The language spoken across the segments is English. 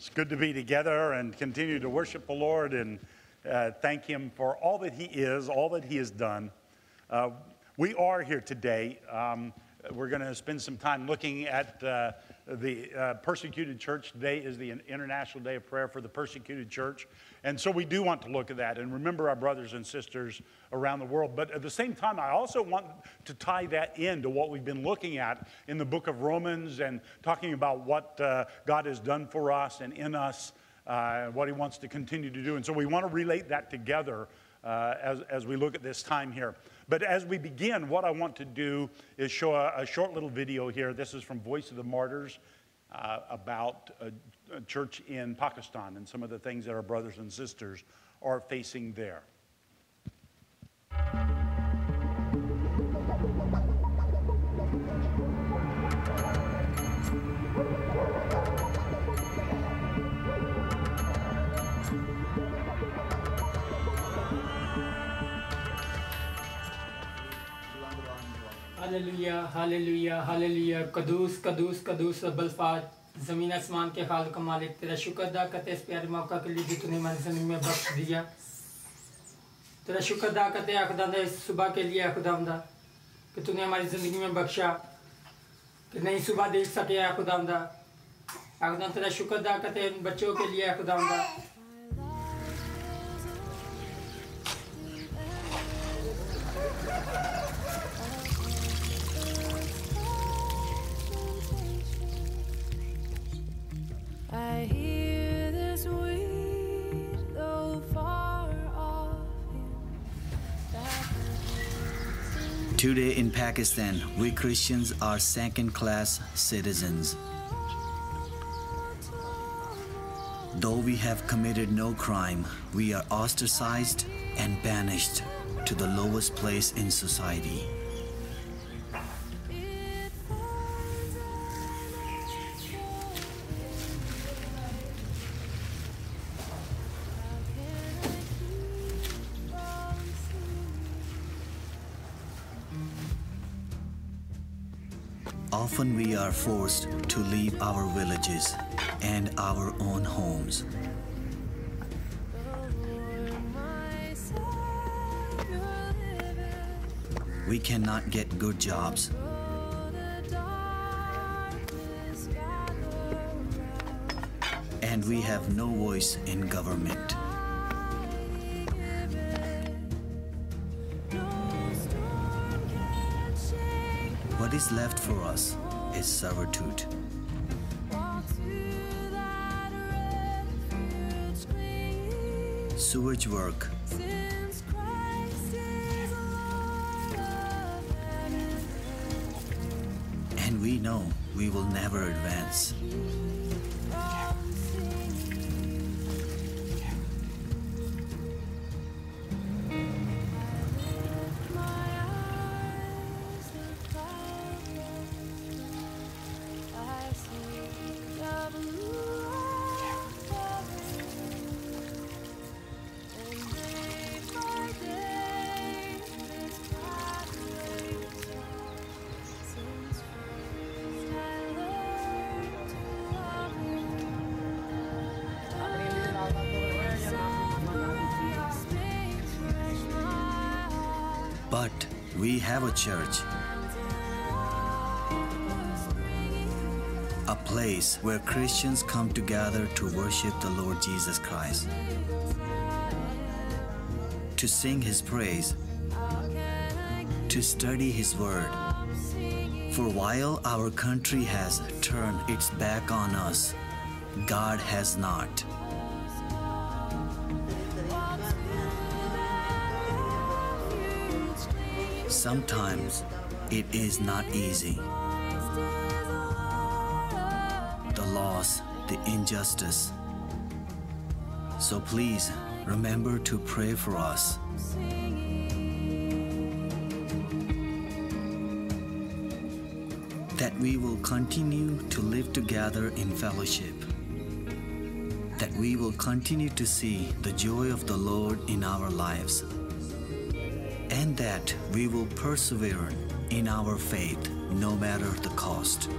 It's good to be together and continue to worship the Lord and uh, thank Him for all that He is, all that He has done. Uh, we are here today. Um, we're going to spend some time looking at uh, the uh, persecuted church. Today is the International Day of Prayer for the Persecuted Church. And so we do want to look at that and remember our brothers and sisters around the world. But at the same time, I also want to tie that into what we've been looking at in the book of Romans and talking about what uh, God has done for us and in us, uh, what He wants to continue to do. And so we want to relate that together uh, as, as we look at this time here. But as we begin, what I want to do is show a, a short little video here. This is from Voice of the Martyrs uh, about a, a church in Pakistan and some of the things that our brothers and sisters are facing there. Hallelujah hallelujah hallelujah. कदूस कदूस कदूस अब्बलफाज ज़मीन आसमान के खाल का मालिक, तेरा शुक्र अदा करते इस प्यारे मौका के लिए जो तूने हमारी ज़मीन में बख्श दिया। तेरा शुक्र अदा करते खुदा इस सुबह के लिए खुदा कि तूने हमारी ज़िंदगी में बख्शा। कि नई सुबह देख सके खुदा खुदा तेरा शुक्र अदा करते हैं बच्चों के लिए खुदा Today in Pakistan, we Christians are second class citizens. Though we have committed no crime, we are ostracized and banished to the lowest place in society. Often we are forced to leave our villages and our own homes. We cannot get good jobs. And we have no voice in government. Is left for us is servitude. Sewage work. And we know we will never advance. Have a church. A place where Christians come together to worship the Lord Jesus Christ, to sing His praise, to study His Word. For while our country has turned its back on us, God has not. Sometimes it is not easy. The loss, the injustice. So please remember to pray for us. That we will continue to live together in fellowship. That we will continue to see the joy of the Lord in our lives that we will persevere in our faith no matter the cost.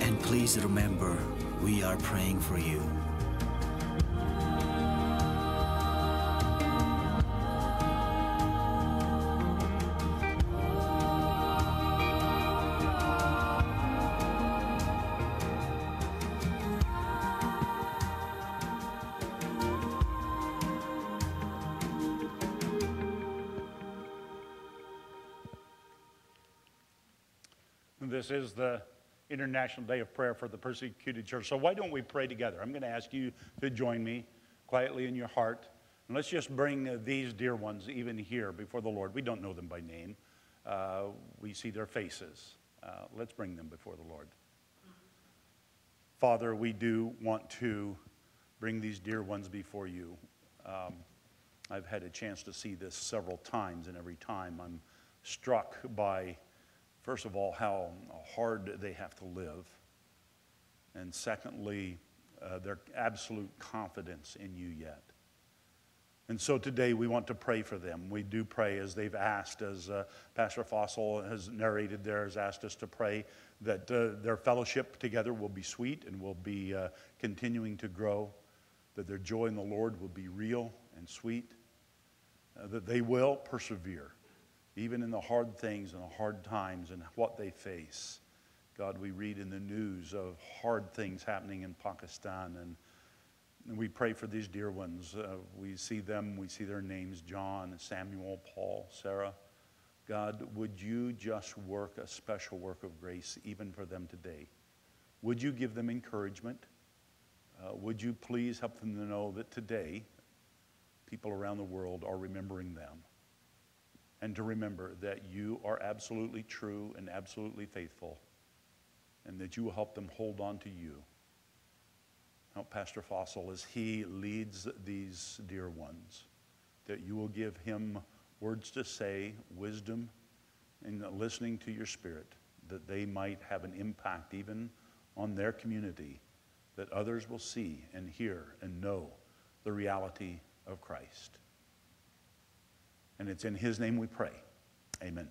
And please remember, we are praying for you. Is the International Day of Prayer for the Persecuted Church. So, why don't we pray together? I'm going to ask you to join me quietly in your heart. And let's just bring uh, these dear ones even here before the Lord. We don't know them by name, uh, we see their faces. Uh, let's bring them before the Lord. Father, we do want to bring these dear ones before you. Um, I've had a chance to see this several times, and every time I'm struck by first of all, how hard they have to live, and secondly, uh, their absolute confidence in you yet. And so today we want to pray for them. We do pray as they've asked, as uh, Pastor Fossil has narrated there, has asked us to pray that uh, their fellowship together will be sweet and will be uh, continuing to grow, that their joy in the Lord will be real and sweet, uh, that they will persevere even in the hard things and the hard times and what they face. God, we read in the news of hard things happening in Pakistan, and, we pray for these dear ones. Uh, we see them, we see their names John, Samuel, Paul, Sarah. God, would you just work a special work of grace even for them today? Would you give them encouragement? Uh, would you please help them to know that today people around the world are remembering them? And to remember that you are absolutely true and absolutely faithful, and that you will help them hold on to you. Help Pastor Fossil as he leads these dear ones, that you will give him words to say, wisdom, and listening to your spirit, that they might have an impact even on their community, that others will see and hear and know the reality of Christ. And it's in His name we pray. Amen.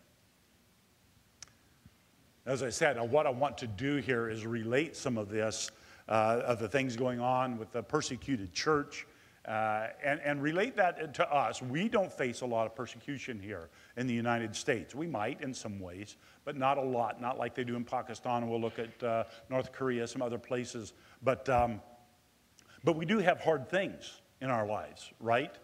As I said, what I want to do here is relate some of this, uh, of the things going on with the persecuted church, uh, and, and relate that to us. We don't face a lot of persecution here in the United States. We might in some ways, but not a lot, not like they do in Pakistan. We'll look at uh, North Korea, some other places. But, um, but we do have hard things in our lives, right?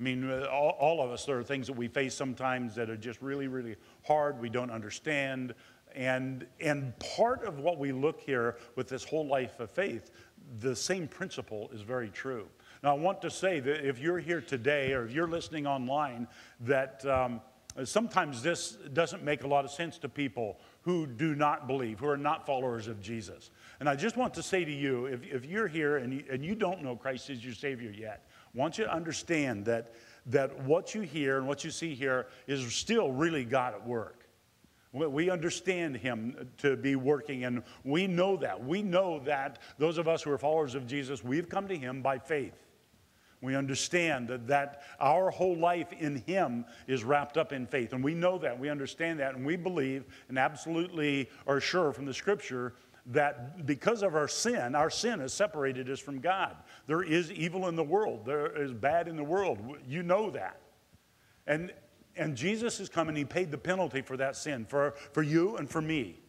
I mean, uh, all, all, of us, there are things that we face sometimes that are just really, really hard, we don't understand. And, and part of what we look here with this whole life of faith, the same principle is very true. Now, I want to say that if you're here today or if you're listening online, that um, sometimes this doesn't make a lot of sense to people who do not believe, who are not followers of Jesus. And I just want to say to you if, if you're here and you, and you don't know Christ as your Savior yet, I want you to understand that, that what you hear and what you see here is still really God at work. We understand Him to be working, and we know that. We know that those of us who are followers of Jesus, we've come to Him by faith. We understand that, that our whole life in Him is wrapped up in faith. And we know that. We understand that. And we believe and absolutely are sure from the Scripture that because of our sin, our sin has separated us from God. There is evil in the world, there is bad in the world. You know that. And, and Jesus has come and he paid the penalty for that sin, for, for you and for me.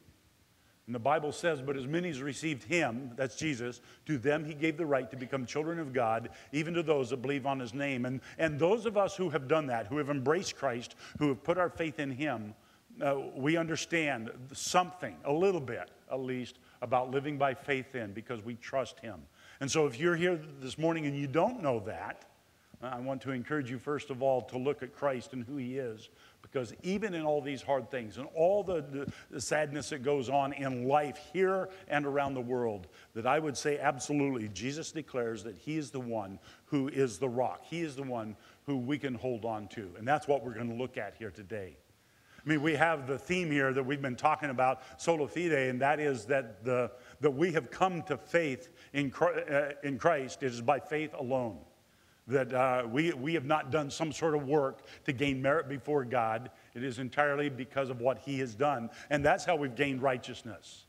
And the Bible says, But as many as received him, that's Jesus, to them he gave the right to become children of God, even to those that believe on his name. And, and those of us who have done that, who have embraced Christ, who have put our faith in him, uh, we understand something, a little bit at least, about living by faith in because we trust Him. And so if you're here this morning and you don't know that, I want to encourage you, first of all, to look at Christ and who He is. Because even in all these hard things and all the, the, the, sadness that goes on in life here and around the world, that I would say absolutely, Jesus declares that He is the one who is the rock. He is the one who we can hold on to. And that's what we're going to look at here today. I mean, we have the theme here that we've been talking about, sola fide, and that is that, the, that we have come to faith in, uh, in Christ. It is by faith alone. That uh, we, we have not done some sort of work to gain merit before God. It is entirely because of what He has done. And that's how we've gained righteousness.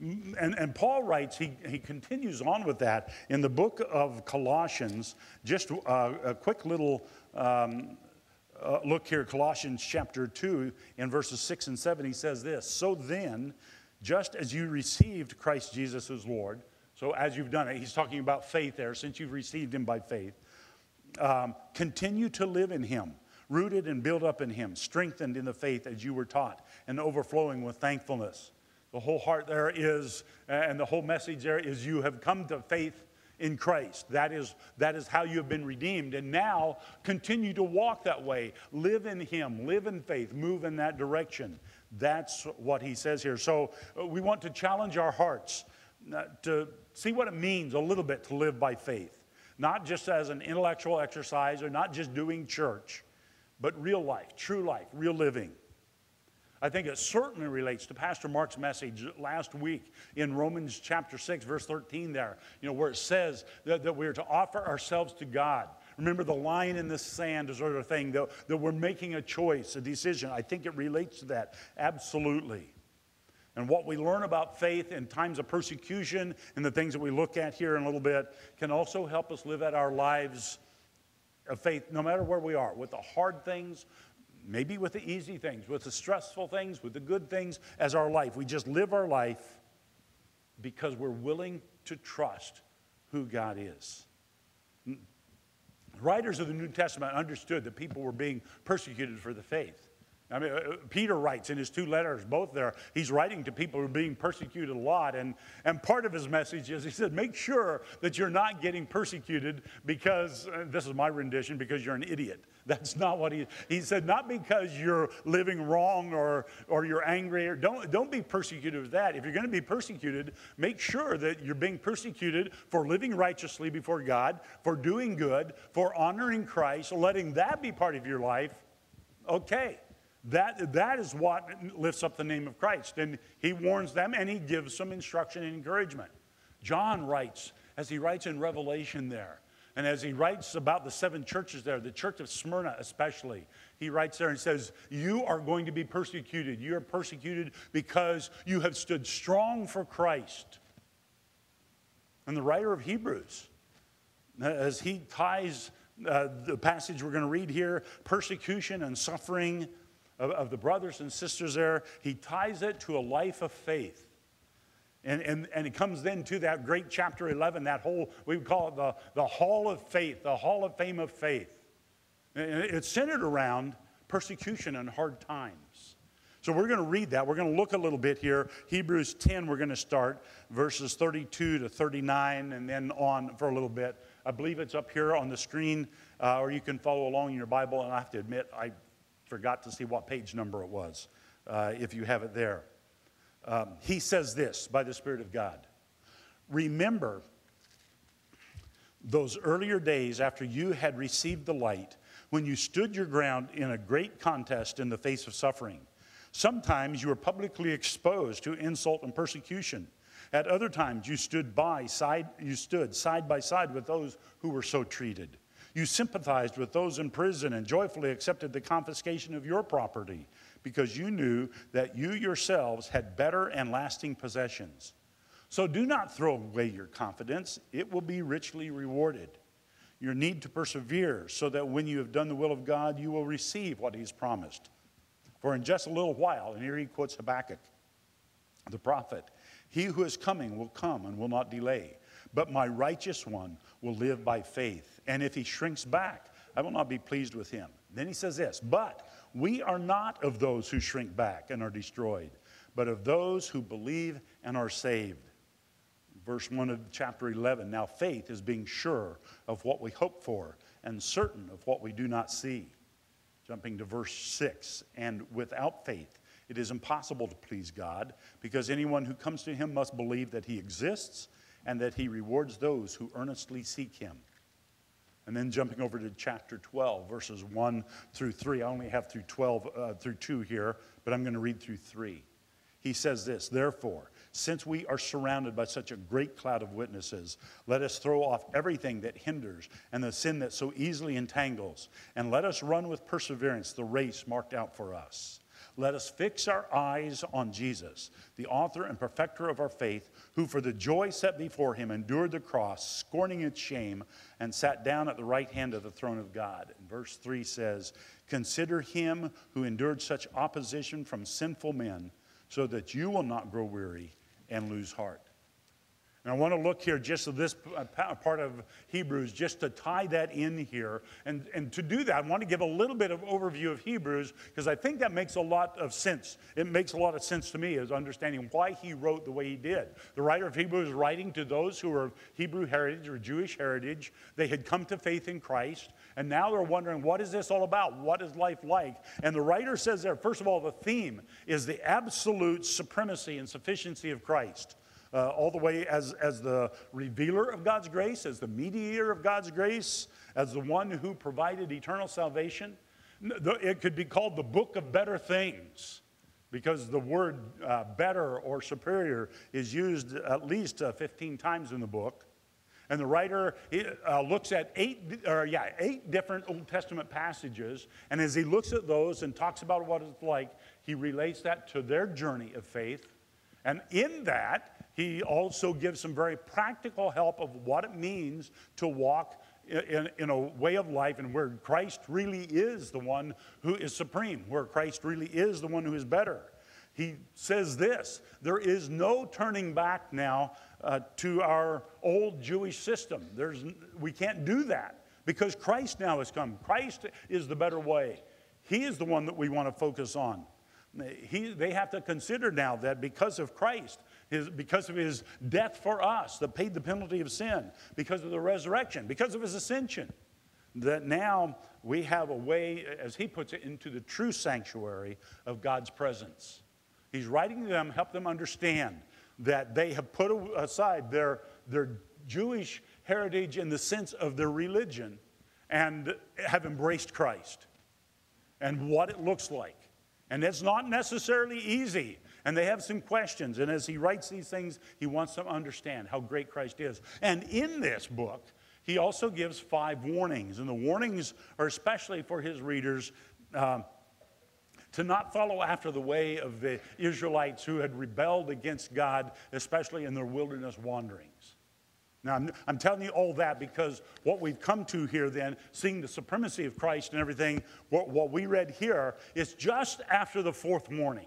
And, and Paul writes, he, he continues on with that in the book of Colossians. Just uh, a quick little um, uh, look here, Colossians chapter 2, in verses 6 and 7, he says this So then, just as you received Christ Jesus as Lord, so as you've done it, he's talking about faith there, since you've received him by faith, um, continue to live in him, rooted and built up in him, strengthened in the faith as you were taught, and overflowing with thankfulness. The whole heart there is, and the whole message there is you have come to faith in Christ. That is, that is how you have been redeemed. And now continue to walk that way. Live in Him, live in faith, move in that direction. That's what He says here. So uh, we want to challenge our hearts uh, to see what it means a little bit to live by faith, not just as an intellectual exercise or not just doing church, but real life, true life, real living. I think it certainly relates to Pastor Mark's message last week in Romans chapter 6, verse 13, there, you know, where it says that, that we're to offer ourselves to God. Remember the line in the sand is sort of thing, that, that we're making a choice, a decision. I think it relates to that, absolutely. And what we learn about faith in times of persecution and the things that we look at here in a little bit can also help us live out our lives of faith no matter where we are, with the hard things, maybe with the easy things, with the stressful things, with the good things as our life. We just live our life because we're willing to trust who God is. Writers of the New Testament understood that people were being persecuted for the faith. I mean, uh, Peter writes in his two letters, both there, he's writing to people who are being persecuted a lot. And, and part of his message is he said, make sure that you're not getting persecuted because, uh, this is my rendition, because you're an idiot. That's not what he, he said, not because you're living wrong or, or you're angry. Or don't, don't be persecuted with that. If you're going to be persecuted, make sure that you're being persecuted for living righteously before God, for doing good, for honoring Christ, letting that be part of your life. Okay. That, that is what lifts up the name of Christ. And he warns them and he gives some instruction and encouragement. John writes, as he writes in Revelation there, and as he writes about the seven churches there, the church of Smyrna especially, he writes there and says, You are going to be persecuted. You are persecuted because you have stood strong for Christ. And the writer of Hebrews, as he ties uh, the passage we're going to read here, persecution and suffering of, of the brothers and sisters there, he ties it to a life of faith. And, and, and it comes then to that great chapter 11, that whole, we would call it the, the Hall of Faith, the Hall of Fame of Faith. And it's centered around persecution and hard times. So we're going to read that. We're going to look a little bit here. Hebrews 10, we're going to start verses 32 to 39 and then on for a little bit. I believe it's up here on the screen, uh, or you can follow along in your Bible. And I have to admit, I forgot to see what page number it was, uh, if you have it there. Um, he says this by the Spirit of God Remember those earlier days after you had received the light, when you stood your ground in a great contest in the face of suffering. Sometimes you were publicly exposed to insult and persecution. At other times you stood by side you stood side by side with those who were so treated. You sympathized with those in prison and joyfully accepted the confiscation of your property because you knew that you yourselves had better and lasting possessions. So do not throw away your confidence, it will be richly rewarded. Your need to persevere so that when you have done the will of God, you will receive what He's promised. For in just a little while, and here he quotes Habakkuk, the prophet, he who is coming will come and will not delay. But my righteous one will live by faith. And if he shrinks back, I will not be pleased with him. Then he says this, but we are not of those who shrink back and are destroyed, but of those who believe and are saved. Verse 1 of chapter 11 Now faith is being sure of what we hope for and certain of what we do not see. Jumping to verse 6 And without faith, it is impossible to please God because anyone who comes to him must believe that he exists and that he rewards those who earnestly seek him. And then jumping over to chapter 12, verses 1 through 3. I only have through 12 uh, through 2 here, but I'm going to read through 3. He says this, therefore, since we are surrounded by such a great cloud of witnesses, let us throw off everything that hinders and the sin that so easily entangles, and let us run with perseverance the race marked out for us let us fix our eyes on Jesus, the author and perfecter of our faith, who for the joy set before him endured the cross, scorning its shame, and sat down at the right hand of the throne of God. And verse 3 says, Consider him who endured such opposition from sinful men, so that you will not grow weary and lose heart. And I want to look here just at this uh, part of Hebrews, just to tie that in here. And, and to do that, I want to give a little bit of overview of Hebrews, because I think that makes a lot of sense. It makes a lot of sense to me as understanding why he wrote the way he did. The writer of Hebrews is writing to those who are Hebrew heritage or Jewish heritage. They had come to faith in Christ, and now they're wondering, what is this all about? What is life like? And the writer says there, first of all, the theme is the absolute supremacy and sufficiency of Christ uh, all the way as, as the revealer of God's grace, as the mediator of God's grace, as the one who provided eternal salvation. It could be called the book of better things because the word uh, better or superior is used at least uh, 15 times in the book. And the writer uh, looks at eight, or yeah, eight different Old Testament passages. And as he looks at those and talks about what it's like, he relates that to their journey of faith. And in that, he also gives some very practical help of what it means to walk in, in, a way of life and where Christ really is the one who is supreme, where Christ really is the one who is better. He says this there is no turning back now uh, to our old Jewish system. There's, we can't do that because Christ now has come. Christ is the better way. He is the one that we want to focus on. He, they have to consider now that because of Christ, his, because of his death for us that paid the penalty of sin, because of the resurrection, because of his ascension, that now we have a way, as he puts it, into the true sanctuary of God's presence. He's writing to them, help them understand that they have put aside their, their Jewish heritage in the sense of their religion and have embraced Christ and what it looks like. And it's not necessarily easy. And they have some questions. And as he writes these things, he wants them to understand how great Christ is. And in this book, he also gives five warnings. And the warnings are especially for his readers. Uh, to not follow after the way of the Israelites who had rebelled against God, especially in their wilderness wanderings. Now, I'm, I'm, telling you all that because what we've come to here, then, seeing the supremacy of Christ and everything, what, what we read here is just after the fourth warning.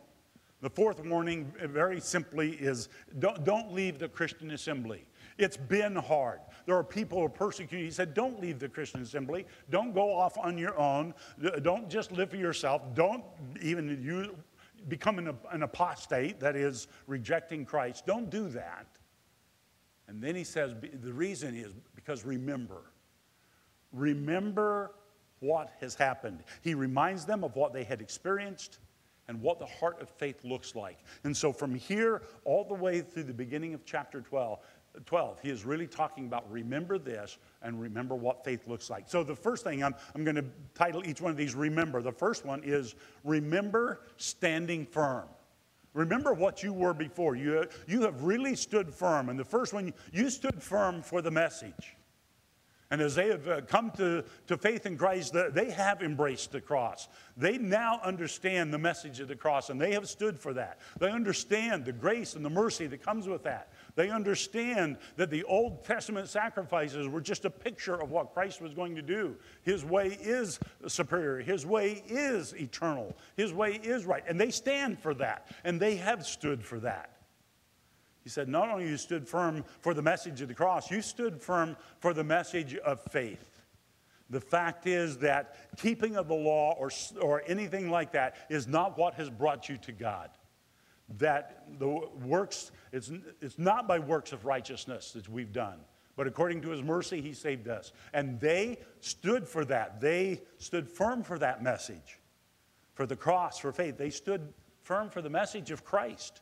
The fourth warning, uh, very simply, is don't, don't leave the Christian assembly. It's been hard. There are people who are persecuted. He said, Don't leave the Christian assembly. Don't go off on your own. Don't just live for yourself. Don't even you become an, an apostate, that is, rejecting Christ. Don't do that. And then he says, The reason is because remember. Remember what has happened. He reminds them of what they had experienced and what the heart of faith looks like. And so from here all the way through the beginning of chapter 12, 12 he is really talking about remember this and remember what faith looks like. So the first thing I'm, I'm going to title each one of these remember. The first one is remember standing firm. Remember what you were before. You, you have really stood firm. And the first one, you stood firm for the message. And as they have uh, come to, to faith in Christ, they have embraced the cross. They now understand the message of the cross, and they have stood for that. They understand the grace and the mercy that comes with that. They understand that the Old Testament sacrifices were just a picture of what Christ was going to do. His way is superior, His way is eternal, His way is right. And they stand for that, and they have stood for that. He said, Not only you stood firm for the message of the cross, you stood firm for the message of faith. The fact is that keeping of the law or, or anything like that is not what has brought you to God. That the works, it's, it's not by works of righteousness that we've done, but according to his mercy, he saved us. And they stood for that. They stood firm for that message, for the cross, for faith. They stood firm for the message of Christ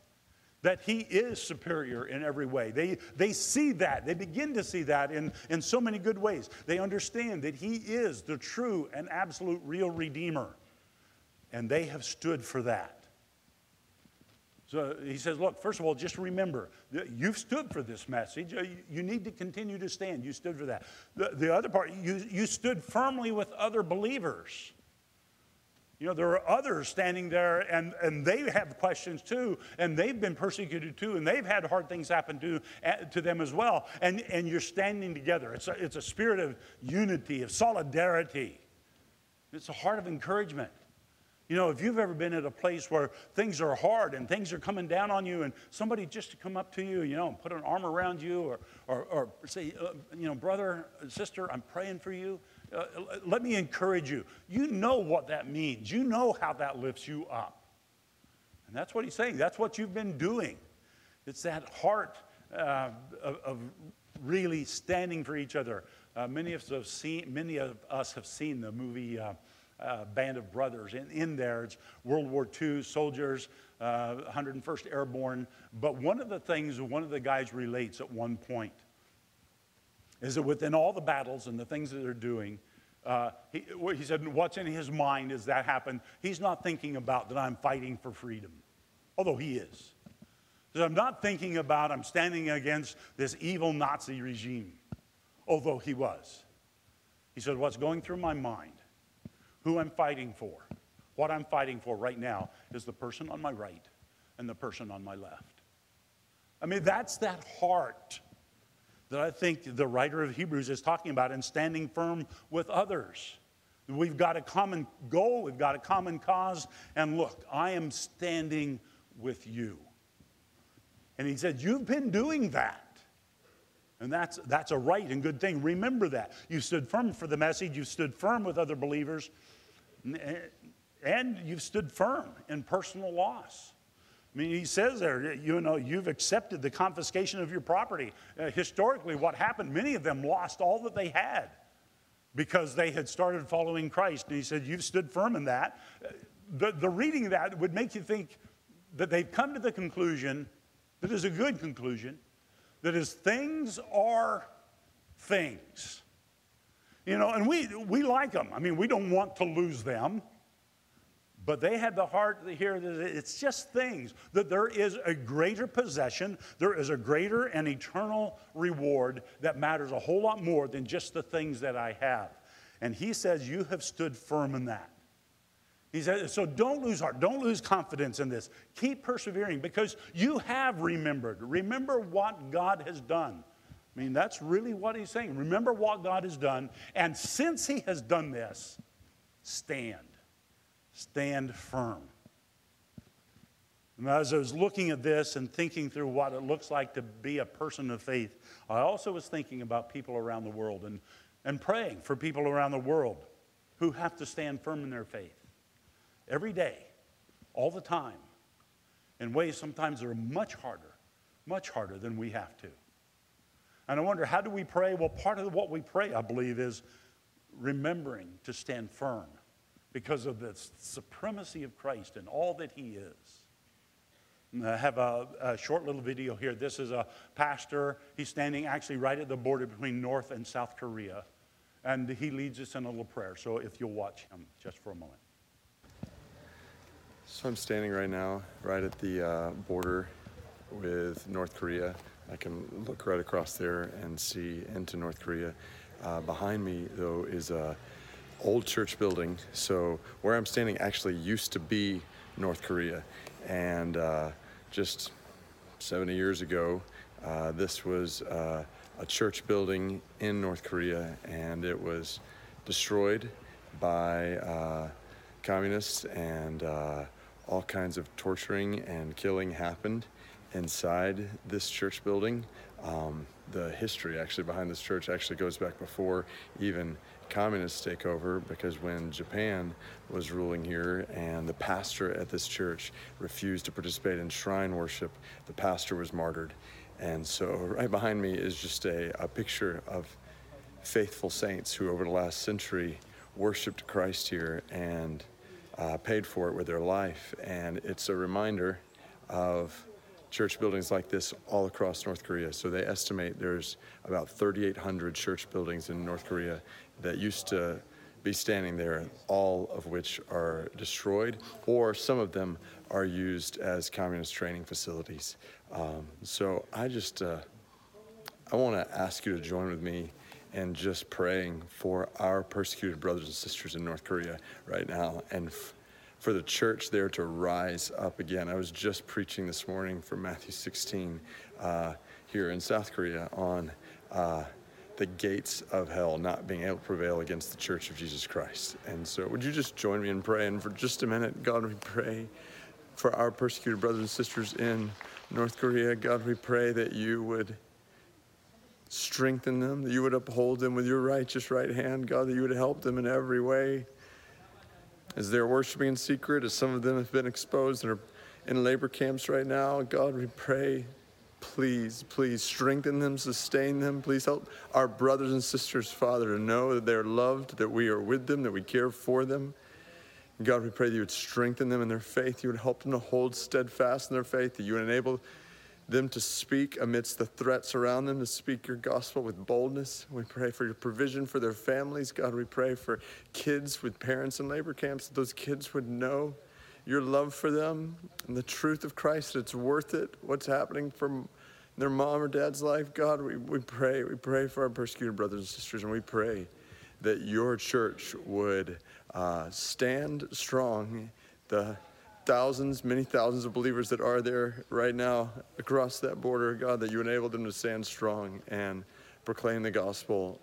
that he is superior in every way. They, they see that. They begin to see that in, in so many good ways. They understand that he is the true and absolute real Redeemer. And they have stood for that. So he says, Look, first of all, just remember, you've stood for this message. Uh, you need to continue to stand. You stood for that. The, the other part, you, you stood firmly with other believers. You know, there are others standing there and, and they have questions too, and they've been persecuted too, and they've had hard things happen to, eh, to them as well. And, and you're standing together. It's a, it's a spirit of unity, of solidarity. It's a heart of encouragement. You know, if you've ever been at a place where things are hard and things are coming down on you, and somebody just to come up to you, you know, and put an arm around you, or, or, or say, uh, you know, brother, sister, I'm praying for you. Uh, let me encourage you. You know what that means. You know how that lifts you up. And that's what he's saying. That's what you've been doing. It's that heart uh, of, of, really standing for each other. Uh, many, of us have seen, many of us have seen the movie uh, uh Band of Brothers. In, in there, it's World War II soldiers, 101st uh, Airborne. But one of the things one of the guys relates at one point is that within all the battles and the things that they're doing, uh, he, he said, what's in his mind as that happened? He's not thinking about that I'm fighting for freedom, although he is. So I'm not thinking about I'm standing against this evil Nazi regime, although he was. He said, What's going through my mind, who I'm fighting for, what I'm fighting for right now is the person on my right and the person on my left. I mean, that's that heart that I think the writer of Hebrews is talking about and standing firm with others. We've got a common goal, we've got a common cause, and look, I am standing with you. And he said, You've been doing that. And that's, that's a right and good thing. Remember that. You stood firm for the message, you stood firm with other believers, and you've stood firm in personal loss. I mean, he says there, you know, you've accepted the confiscation of your property. Uh, historically, what happened, many of them lost all that they had because they had started following Christ. And he said, You've stood firm in that. Uh, the, the reading that would make you think that they've come to the conclusion that is a good conclusion that is things are things. You know, and we, we like them. I mean, we don't want to lose them. But they had the heart to hear that it's just things, that there is a greater possession, there is a greater and eternal reward that matters a whole lot more than just the things that I have. And he says, You have stood firm in that. He says, so don't lose heart. Don't lose confidence in this. Keep persevering because you have remembered. Remember what God has done. I mean, that's really what he's saying. Remember what God has done. And since he has done this, stand. Stand firm. And as I was looking at this and thinking through what it looks like to be a person of faith, I also was thinking about people around the world and, and praying for people around the world who have to stand firm in their faith every day, all the time, in ways sometimes that are much harder, much harder than we have to. And I wonder, how do we pray? Well, part of what we pray, I believe, is remembering to stand firm because of the supremacy of Christ and all that he is. I have a, a, short little video here. This is a pastor. He's standing actually right at the border between North and South Korea. And he leads us in a little prayer. So if you'll watch him just for a moment. So I'm standing right now right at the uh, border with North Korea. I can look right across there and see into North Korea. Uh, behind me, though, is a old church building. So where I'm standing actually used to be North Korea, and uh, just 70 years ago, uh, this was uh, a church building in North Korea, and it was destroyed by uh, communists, and uh, all kinds of torturing and killing happened inside this church building. Um, the history actually behind this church actually goes back before even communists take over because when Japan was ruling here and the pastor at this church refused to participate in shrine worship, the pastor was martyred. And so, right behind me is just a, a picture of faithful saints who, over the last century, worshiped Christ here and uh, paid for it with their life. And it's a reminder of church buildings like this all across North Korea. So they estimate there's about 3,800 church buildings in North Korea that used to be standing there, all of which are destroyed, or some of them are used as communist training facilities. Um, so I just, uh, I want to ask you to join with me in just praying for our persecuted brothers and sisters in North Korea right now and f- for the church there to rise up again. I was just preaching this morning from Matthew 16 uh, here in South Korea on uh, the gates of hell not being able to prevail against the church of Jesus Christ. And so, would you just join me in praying for just a minute? God, we pray for our persecuted brothers and sisters in North Korea. God, we pray that you would strengthen them, that you would uphold them with your righteous right hand, God, that you would help them in every way. As they're worshiping in secret, as some of them have been exposed and are in labor camps right now, God, we pray, please, please strengthen them, sustain them. Please help our brothers and sisters, Father, to know that they're loved, that we are with them, that we care for them. God, we pray that you would strengthen them in their faith. You would help them to hold steadfast in their faith, that you would enable them to speak amidst the threats around them, to speak your gospel with boldness. We pray for your provision for their families. God, we pray for kids with parents in labor camps, that those kids would know your love for them and the truth of Christ, it's worth it, what's happening from their mom or dad's life. God, we, we pray. We pray for our persecuted brothers and sisters, and we pray that your church would uh, stand strong. The thousands, many thousands of believers that are there right now across that border, God, that you enable them to stand strong and proclaim the gospel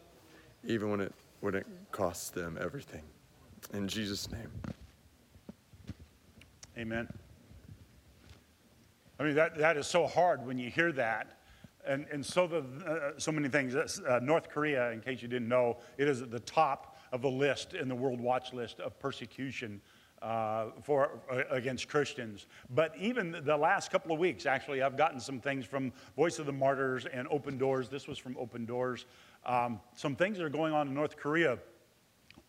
even when it when it costs them everything. In Jesus' name. Amen. I mean, that, that is so hard when you hear that. And, and so, the, uh, so many things. Uh, North Korea, in case you didn't know, it is at the top of the list in the World Watch list of persecution uh, for, uh, against Christians. But even the last couple of weeks, actually, I've gotten some things from Voice of the Martyrs and Open Doors. This was from Open Doors. Um, some things that are going on in North Korea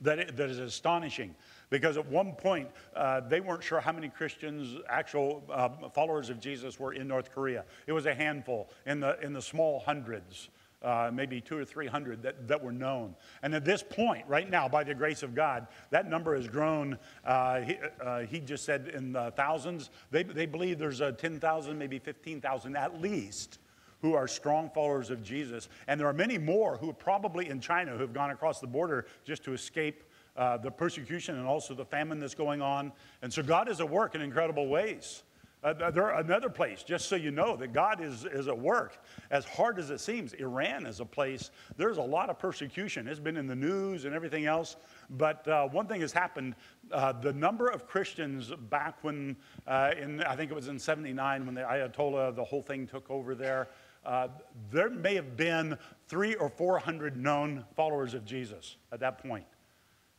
that, it, that is astonishing because at one point uh, they weren't sure how many Christians, actual uh, followers of Jesus, were in North Korea. It was a handful in the, in the small hundreds uh, maybe two or three hundred that, that were known. And at this point, right now, by the grace of God, that number has grown. Uh, he, uh, he, just said in the thousands. They, they believe there's a 10,000, maybe 15,000 at least who are strong followers of Jesus. And there are many more who probably in China who have gone across the border just to escape uh, the persecution and also the famine that's going on. And so God is at work in incredible ways. Uh, there another place, just so you know, that God is, is at work. As hard as it seems, Iran is a place, there's a lot of persecution. It's been in the news and everything else. But uh, one thing has happened uh, the number of Christians back when, uh, in, I think it was in 79, when the Ayatollah, the whole thing took over there, uh, there may have been three or 400 known followers of Jesus at that point.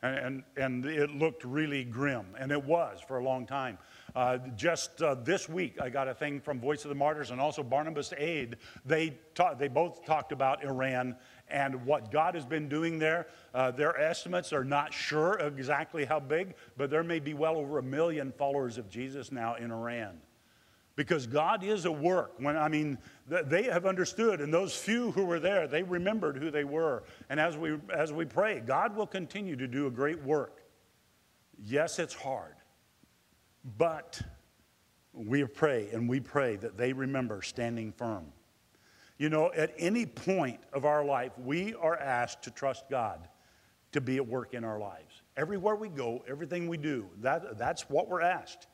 And, and, it looked really grim, and it was for a long time. Uh, just uh, this week, I got a thing from Voice of the Martyrs and also Barnabas Aid. They, ta- they both talked about Iran and what God has been doing there. Uh, their estimates are not sure exactly how big, but there may be well over a million followers of Jesus now in Iran. Because God is a work. When I mean, they have understood, and those few who were there, they remembered who they were. And as we as we pray, God will continue to do a great work. Yes, it's hard. But we pray and we pray that they remember standing firm. You know, at any point of our life, we are asked to trust God to be at work in our lives. Everywhere we go, everything we do, that, that's what we're asked.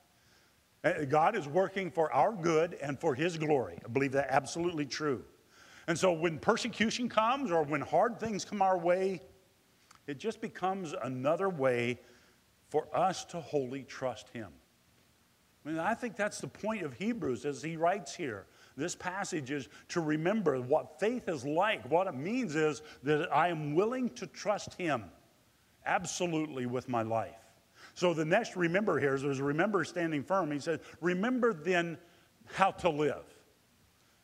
Uh, God is working for our good and for His glory. I believe that absolutely true. And so when persecution comes or when hard things come our way, it just becomes another way for us to wholly trust Him. I mean, I think that's the point of Hebrews as he writes here. This passage is to remember what faith is like. What it means is that I am willing to trust him absolutely with my life. So the next remember here is there's remember standing firm. He says, Remember then how to live.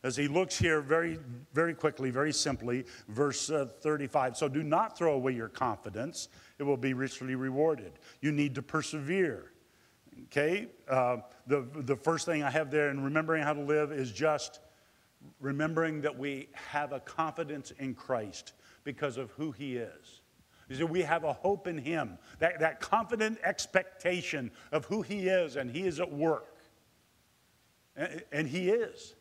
As he looks here very, very quickly, very simply, verse uh, 35. So do not throw away your confidence, it will be richly rewarded. You need to persevere. Okay? Uh, the, the first thing I have there in remembering how to live is just remembering that we have a confidence in Christ because of who He is. We have a hope in Him, that, that confident expectation of who He is, and He is at work. And, and He is.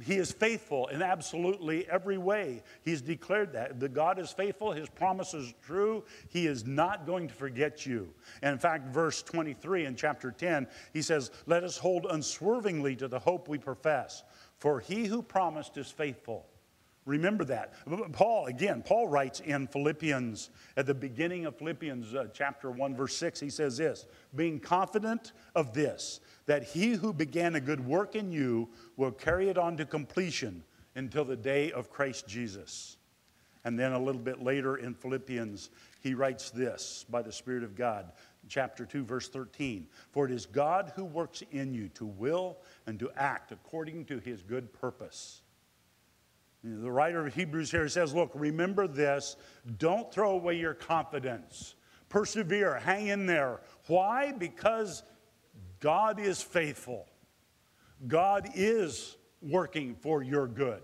He is faithful in absolutely every way. He's declared that. The God is faithful, his promise is true. He is not going to forget you. And in fact, verse 23 in chapter 10, he says, Let us hold unswervingly to the hope we profess, for he who promised is faithful. Remember that. Paul, again, Paul writes in Philippians, at the beginning of Philippians uh, chapter 1, verse 6, he says this being confident of this, that he who began a good work in you will carry it on to completion until the day of Christ Jesus. And then a little bit later in Philippians, he writes this by the Spirit of God, chapter 2, verse 13 For it is God who works in you to will and to act according to his good purpose. The writer of Hebrews here says, Look, remember this. Don't throw away your confidence. Persevere, hang in there. Why? Because God is faithful. God is working for your good.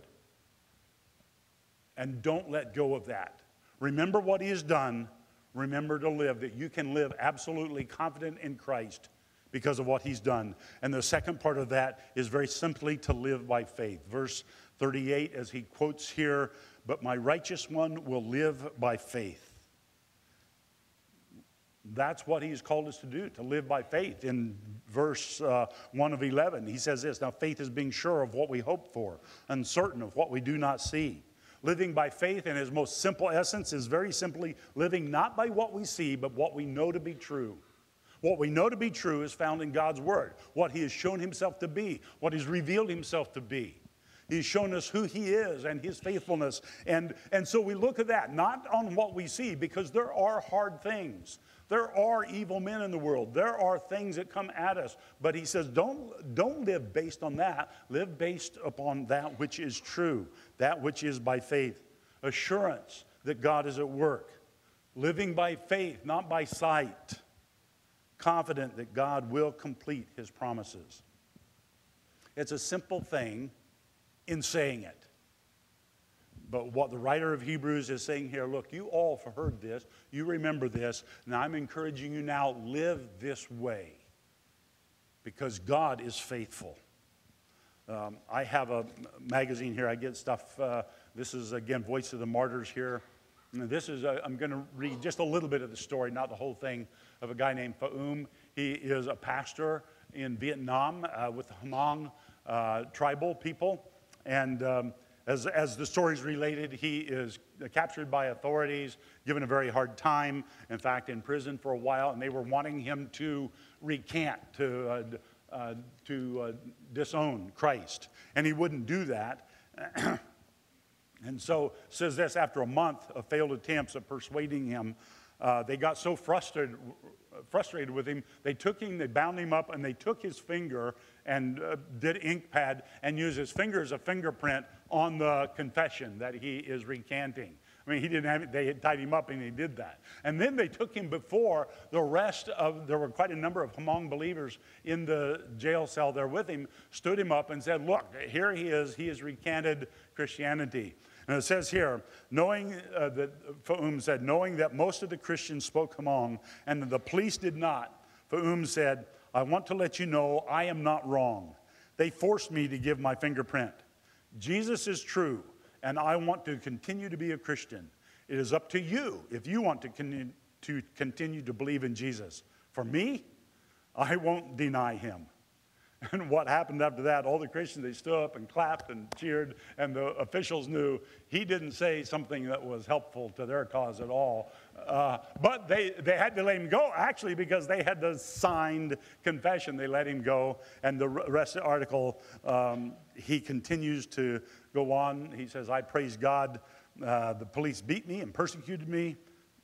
And don't let go of that. Remember what He has done. Remember to live, that you can live absolutely confident in Christ because of what He's done. And the second part of that is very simply to live by faith. Verse 38, as he quotes here, but my righteous one will live by faith. That's what he's called us to do, to live by faith. In verse uh, 1 of 11, he says this Now, faith is being sure of what we hope for, uncertain of what we do not see. Living by faith, in its most simple essence, is very simply living not by what we see, but what we know to be true. What we know to be true is found in God's Word, what He has shown Himself to be, what He's revealed Himself to be. He's shown us who He is and His faithfulness. And, and so we look at that, not on what we see, because there are hard things. There are evil men in the world. There are things that come at us. But He says, don't, don't live based on that. Live based upon that which is true, that which is by faith. Assurance that God is at work. Living by faith, not by sight. Confident that God will complete His promises. It's a simple thing in saying it. But what the writer of Hebrews is saying here look, you all have heard this, you remember this, and I'm encouraging you now live this way because God is faithful. Um, I have a magazine here, I get stuff. Uh, this is, again, Voice of the Martyrs here. And this is, i am going to read just a little bit of the story, not the whole thing, of a guy named Phaum. He is a pastor in Vietnam uh, with the Hmong uh, tribal people. And um, as, as the story's related, he is captured by authorities, given a very hard time, in fact, in prison for a while, and they were wanting him to recant, to, uh, uh, to uh, disown Christ. And he wouldn't do that. and so, says this after a month of failed attempts at persuading him, uh, they got so frustrated, frustrated with him, they took him, they bound him up, and they took his finger and uh, did ink pad and used his finger as a fingerprint on the confession that he is recanting. I mean, he didn't have it, they had tied him up and he did that. And then they took him before the rest of, there were quite a number of Hmong believers in the jail cell there with him, stood him up and said, Look, here he is, he has recanted Christianity. And it says here, knowing uh, that, Phaum said, knowing that most of the Christians spoke Hmong and the police did not, Phaum said, I want to let you know I am not wrong. They forced me to give my fingerprint. Jesus is true, and I want to continue to be a Christian. It is up to you if you want to, con- to continue to believe in Jesus. For me, I won't deny him. And what happened after that, all the Christians, they stood up and clapped and cheered, and the officials knew he didn't say something that was helpful to their cause at all. Uh, but they, they had to let him go, actually, because they had the signed confession. They let him go. And the rest of the article, um, he continues to go on. He says, I praise God. Uh, the police beat me and persecuted me,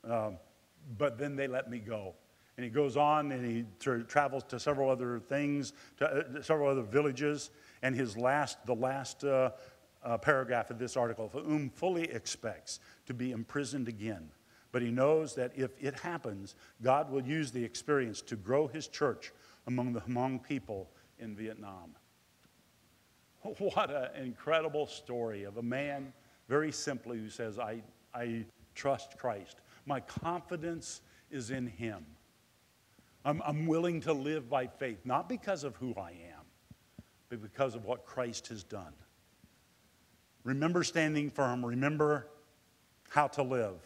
uh, but then they let me go. And he goes on and he tra- travels to several other things, to uh, several other villages. And his last, the last uh, uh, paragraph of this article, Phaum fully expects to be imprisoned again. But he knows that if it happens, God will use the experience to grow his church among the Hmong people in Vietnam. What an incredible story of a man, very simply, who says, I, I trust Christ. My confidence is in him. I'm, I'm willing to live by faith, not because of who I am, but because of what Christ has done. Remember standing firm. Remember how to live.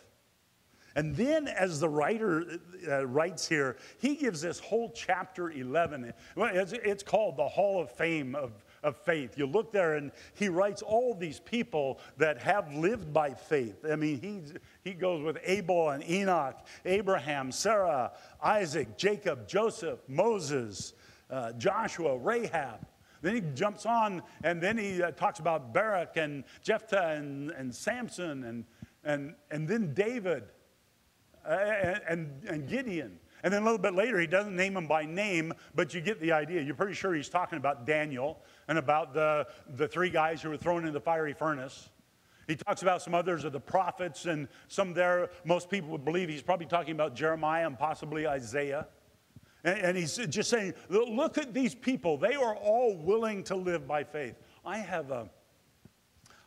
And then, as the writer uh, writes here, he gives this whole chapter 11. It's, it's called the Hall of Fame of, of Faith. You look there, and he writes all these people that have lived by faith. I mean, he, he goes with Abel and Enoch, Abraham, Sarah, Isaac, Jacob, Joseph, Moses, uh, Joshua, Rahab. Then he jumps on, and then he uh, talks about Barak and Jephthah and, and Samson, and, and, and then David uh, and, and, Gideon. And then a little bit later, he doesn't name them by name, but you get the idea. You're pretty sure he's talking about Daniel and about the, the three guys who were thrown in the fiery furnace. He talks about some others of the prophets, and some there, most people would believe he's probably talking about Jeremiah and possibly Isaiah. And, and he's just saying, look at these people. They are all willing to live by faith. I have a,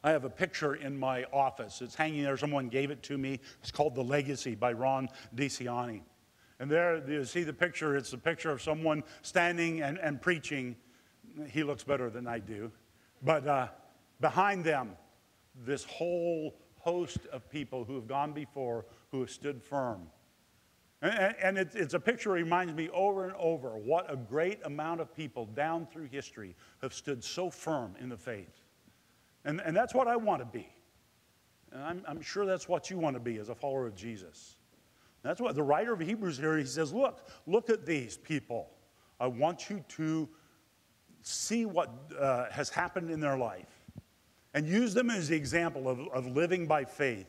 I have a picture in my office. It's hanging there. Someone gave it to me. It's called The Legacy by Ron DiCianni. And there you see the picture. It's a picture of someone standing and, and preaching. He looks better than I do. But uh, behind them, this whole host of people who have gone before, who have stood firm. And, and it's, it's a picture that reminds me over and over what a great amount of people down through history have stood so firm in the faith. And, and that's what I want to be. And I'm, I'm sure that's what you want to be as a follower of Jesus. That's what the writer of Hebrews here, he says, look, look at these people. I want you to see what uh, has happened in their life and use them as the example of, of living by faith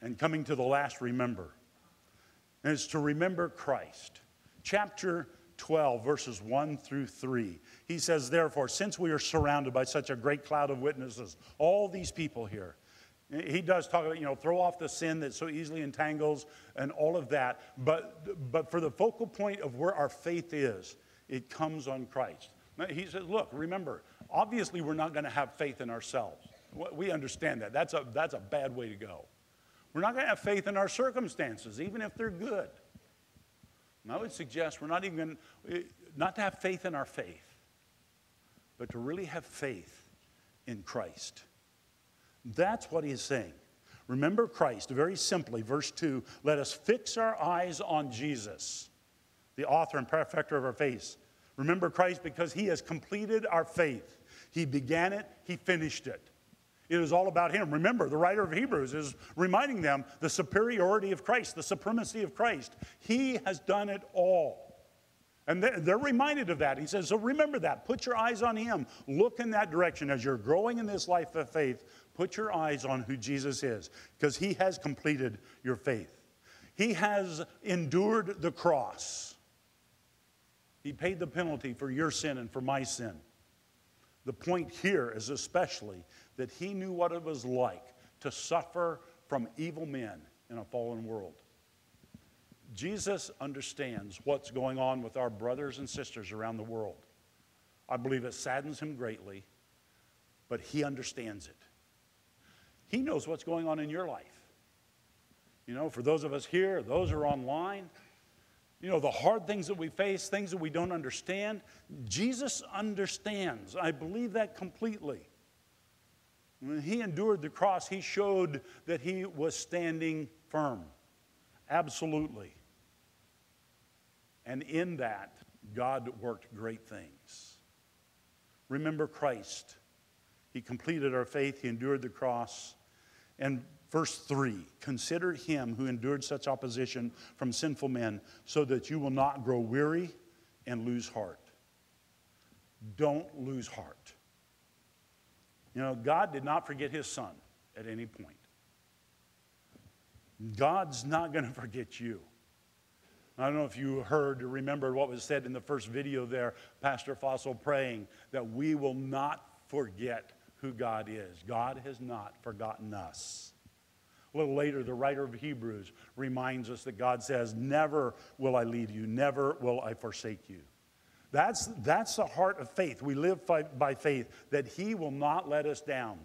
and coming to the last remember. And it's to remember Christ. Chapter 12, verses 1 through 3. He says, Therefore, since we are surrounded by such a great cloud of witnesses, all these people here, he does talk about, you know, throw off the sin that so easily entangles and all of that. But, but for the focal point of where our faith is, it comes on Christ. He says, look, remember, obviously we're not going to have faith in ourselves. We understand that. That's a, that's a bad way to go. We're not going to have faith in our circumstances, even if they're good. And I would suggest we're not even, eh, not to have faith in our faith, but to really have faith in Christ. That's what he's saying. Remember Christ, very simply, verse 2 let us fix our eyes on Jesus, the author and perfecter of our faith. Remember Christ because he has completed our faith. He began it, he finished it. It is all about him. Remember, the writer of Hebrews is reminding them the superiority of Christ, the supremacy of Christ. He has done it all. And they're reminded of that. He says, So remember that. Put your eyes on him. Look in that direction as you're growing in this life of faith. Put your eyes on who Jesus is because he has completed your faith. He has endured the cross. He paid the penalty for your sin and for my sin. The point here is especially that he knew what it was like to suffer from evil men in a fallen world. Jesus understands what's going on with our brothers and sisters around the world. I believe it saddens him greatly, but he understands it. He knows what's going on in your life. You know, for those of us here, those who are online, you know, the hard things that we face, things that we don't understand, Jesus understands. I believe that completely. When he endured the cross, he showed that he was standing firm. Absolutely. And in that, God worked great things. Remember Christ. He completed our faith, he endured the cross. And verse 3 Consider him who endured such opposition from sinful men, so that you will not grow weary and lose heart. Don't lose heart. You know, God did not forget his son at any point. God's not going to forget you. I don't know if you heard or remembered what was said in the first video there, Pastor Fossil praying that we will not forget who God is. God has not forgotten us. A little later, the writer of Hebrews reminds us that God says, Never will I leave you, never will I forsake you. That's, that's the heart of faith. We live by, by faith that He will not let us down.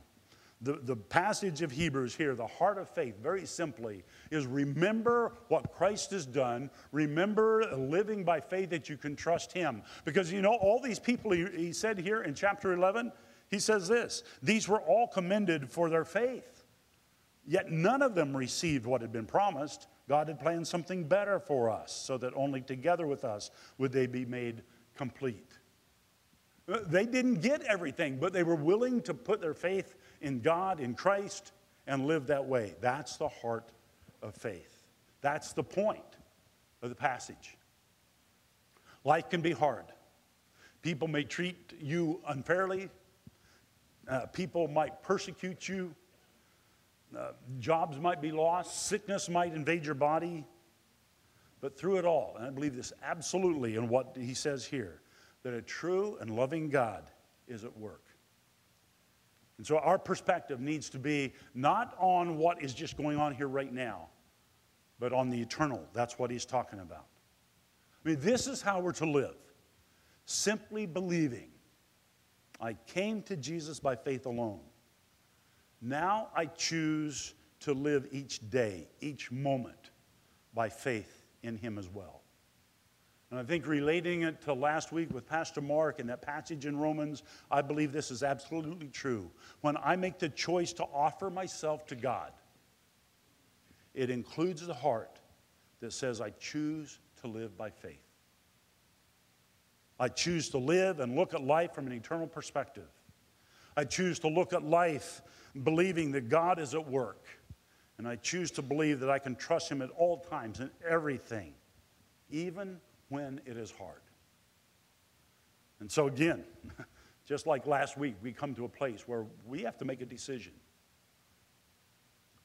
The, the passage of Hebrews here, the heart of faith, very simply, is remember what Christ has done. Remember living by faith that you can trust Him. Because you know, all these people he, he said here in chapter 11, He says this These were all commended for their faith, yet none of them received what had been promised. God had planned something better for us, so that only together with us would they be made complete. They didn't get everything, but they were willing to put their faith in God, in Christ, and live that way. That's the heart of faith. That's the point of the passage. Life can be hard. People may treat you unfairly. Uh, people might persecute you. Uh, jobs might be lost. Sickness might invade your body. But through it all, and I believe this absolutely in what he says here, that a true and loving God is at work. And so our perspective needs to be not on what is just going on here right now, but on the eternal. That's what he's talking about. I mean, this is how we're to live simply believing I came to Jesus by faith alone. Now I choose to live each day, each moment by faith in Him as well. And I think relating it to last week with Pastor Mark and that passage in Romans, I believe this is absolutely true. When I make the choice to offer myself to God, it includes the heart that says, I choose to live by faith. I choose to live and look at life from an eternal perspective. I choose to look at life believing that God is at work. And I choose to believe that I can trust Him at all times in everything, even when it is hard. And so, again, just like last week, we come to a place where we have to make a decision.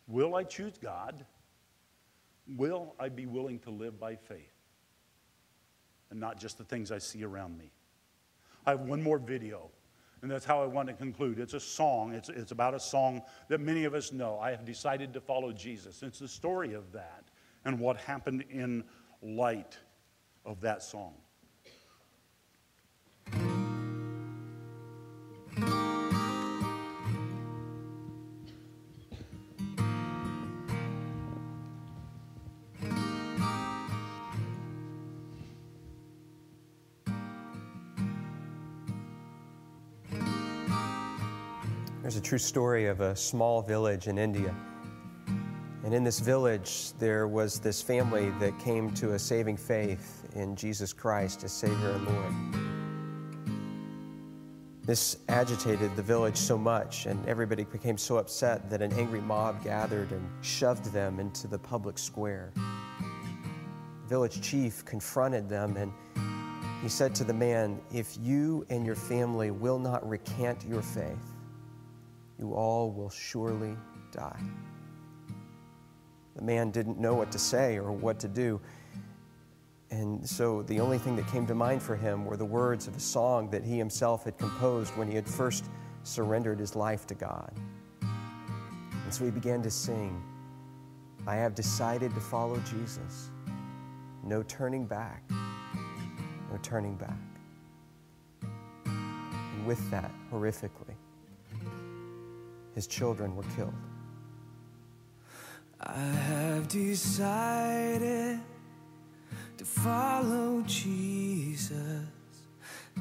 Will I choose God? Will I be willing to live by faith? and not just the things I see around me. I have one more video, and that's how I want to conclude. It's a song, it's, it's about a song that many of us know. I have decided to follow Jesus. It's the story of that and what happened in light of that song. True story of a small village in India. And in this village, there was this family that came to a saving faith in Jesus Christ as Savior and Lord. This agitated the village so much, and everybody became so upset that an angry mob gathered and shoved them into the public square. The village chief confronted them and he said to the man, If you and your family will not recant your faith, you all will surely die. The man didn't know what to say or what to do. And so the only thing that came to mind for him were the words of a song that he himself had composed when he had first surrendered his life to God. And so he began to sing, I have decided to follow Jesus. No turning back. No turning back. And with that, horrifically, his children were killed. I have decided to follow Jesus.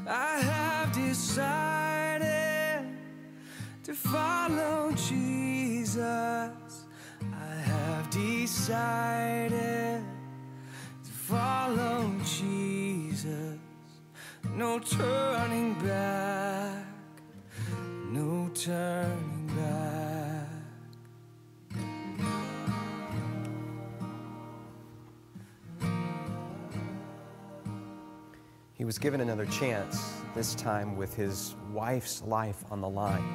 I have decided to follow Jesus. I have decided to follow Jesus. No turning back, no turning was given another chance, this time with his wife's life on the line.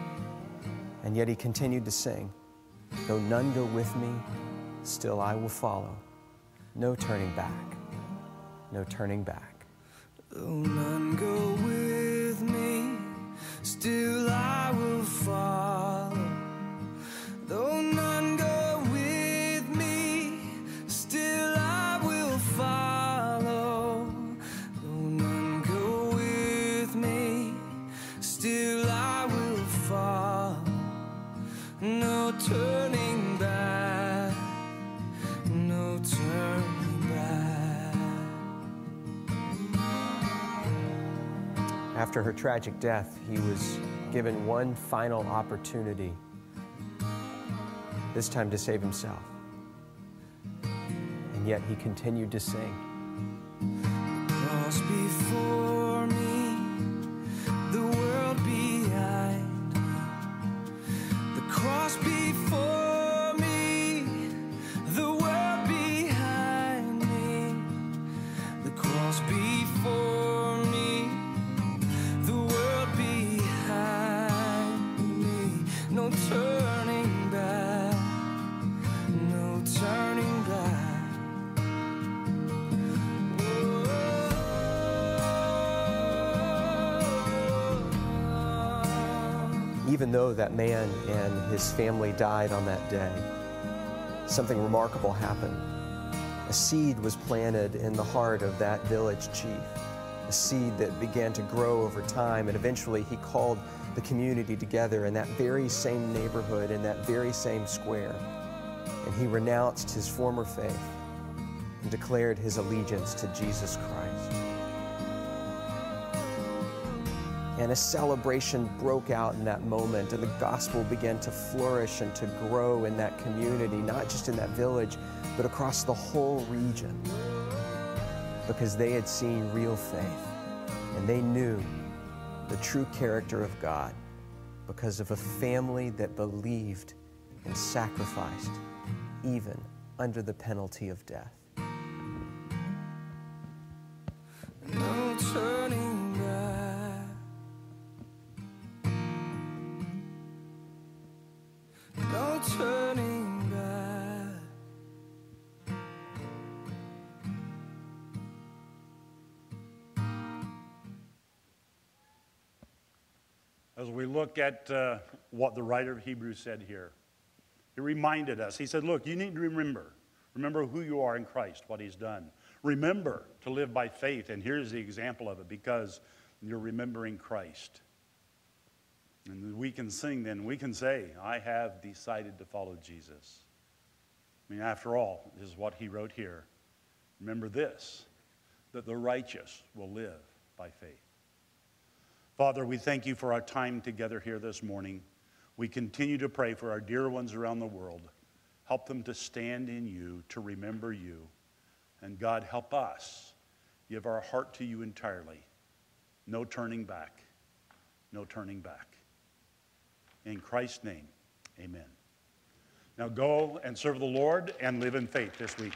And yet he continued to sing Though none go with me, still I will follow. No turning back, no turning back. Though none go with me, still I will follow. Though After her tragic death, he was given one final opportunity, this time to save himself. And yet he continued to sing. That man and his family died on that day, something remarkable happened. A seed was planted in the heart of that village chief, a seed that began to grow over time, and eventually he called the community together in that very same neighborhood, in that very same square. And he renounced his former faith and declared his allegiance to Jesus Christ. And a celebration broke out in that moment, and the gospel began to flourish and to grow in that community, not just in that village, but across the whole region. Because they had seen real faith, and they knew the true character of God because of a family that believed and sacrificed, even under the penalty of death. No look at uh, what the writer of Hebrews said here, he reminded us. He said, Look, you need to remember. Remember who you are in Christ, what he's done. Remember to live by faith. And here's the example of it because you're remembering Christ. And we can sing then, we can say, I have decided to follow Jesus. I mean, after all, this is what he wrote here. Remember this that the righteous will live by faith. Father, we thank you for our time together here this morning. We continue to pray for our dear ones around the world. Help them to stand in you, to remember you. And God, help us give our heart to you entirely. No turning back. No turning back. In Christ's name, amen. Now go and serve the Lord and live in faith this week.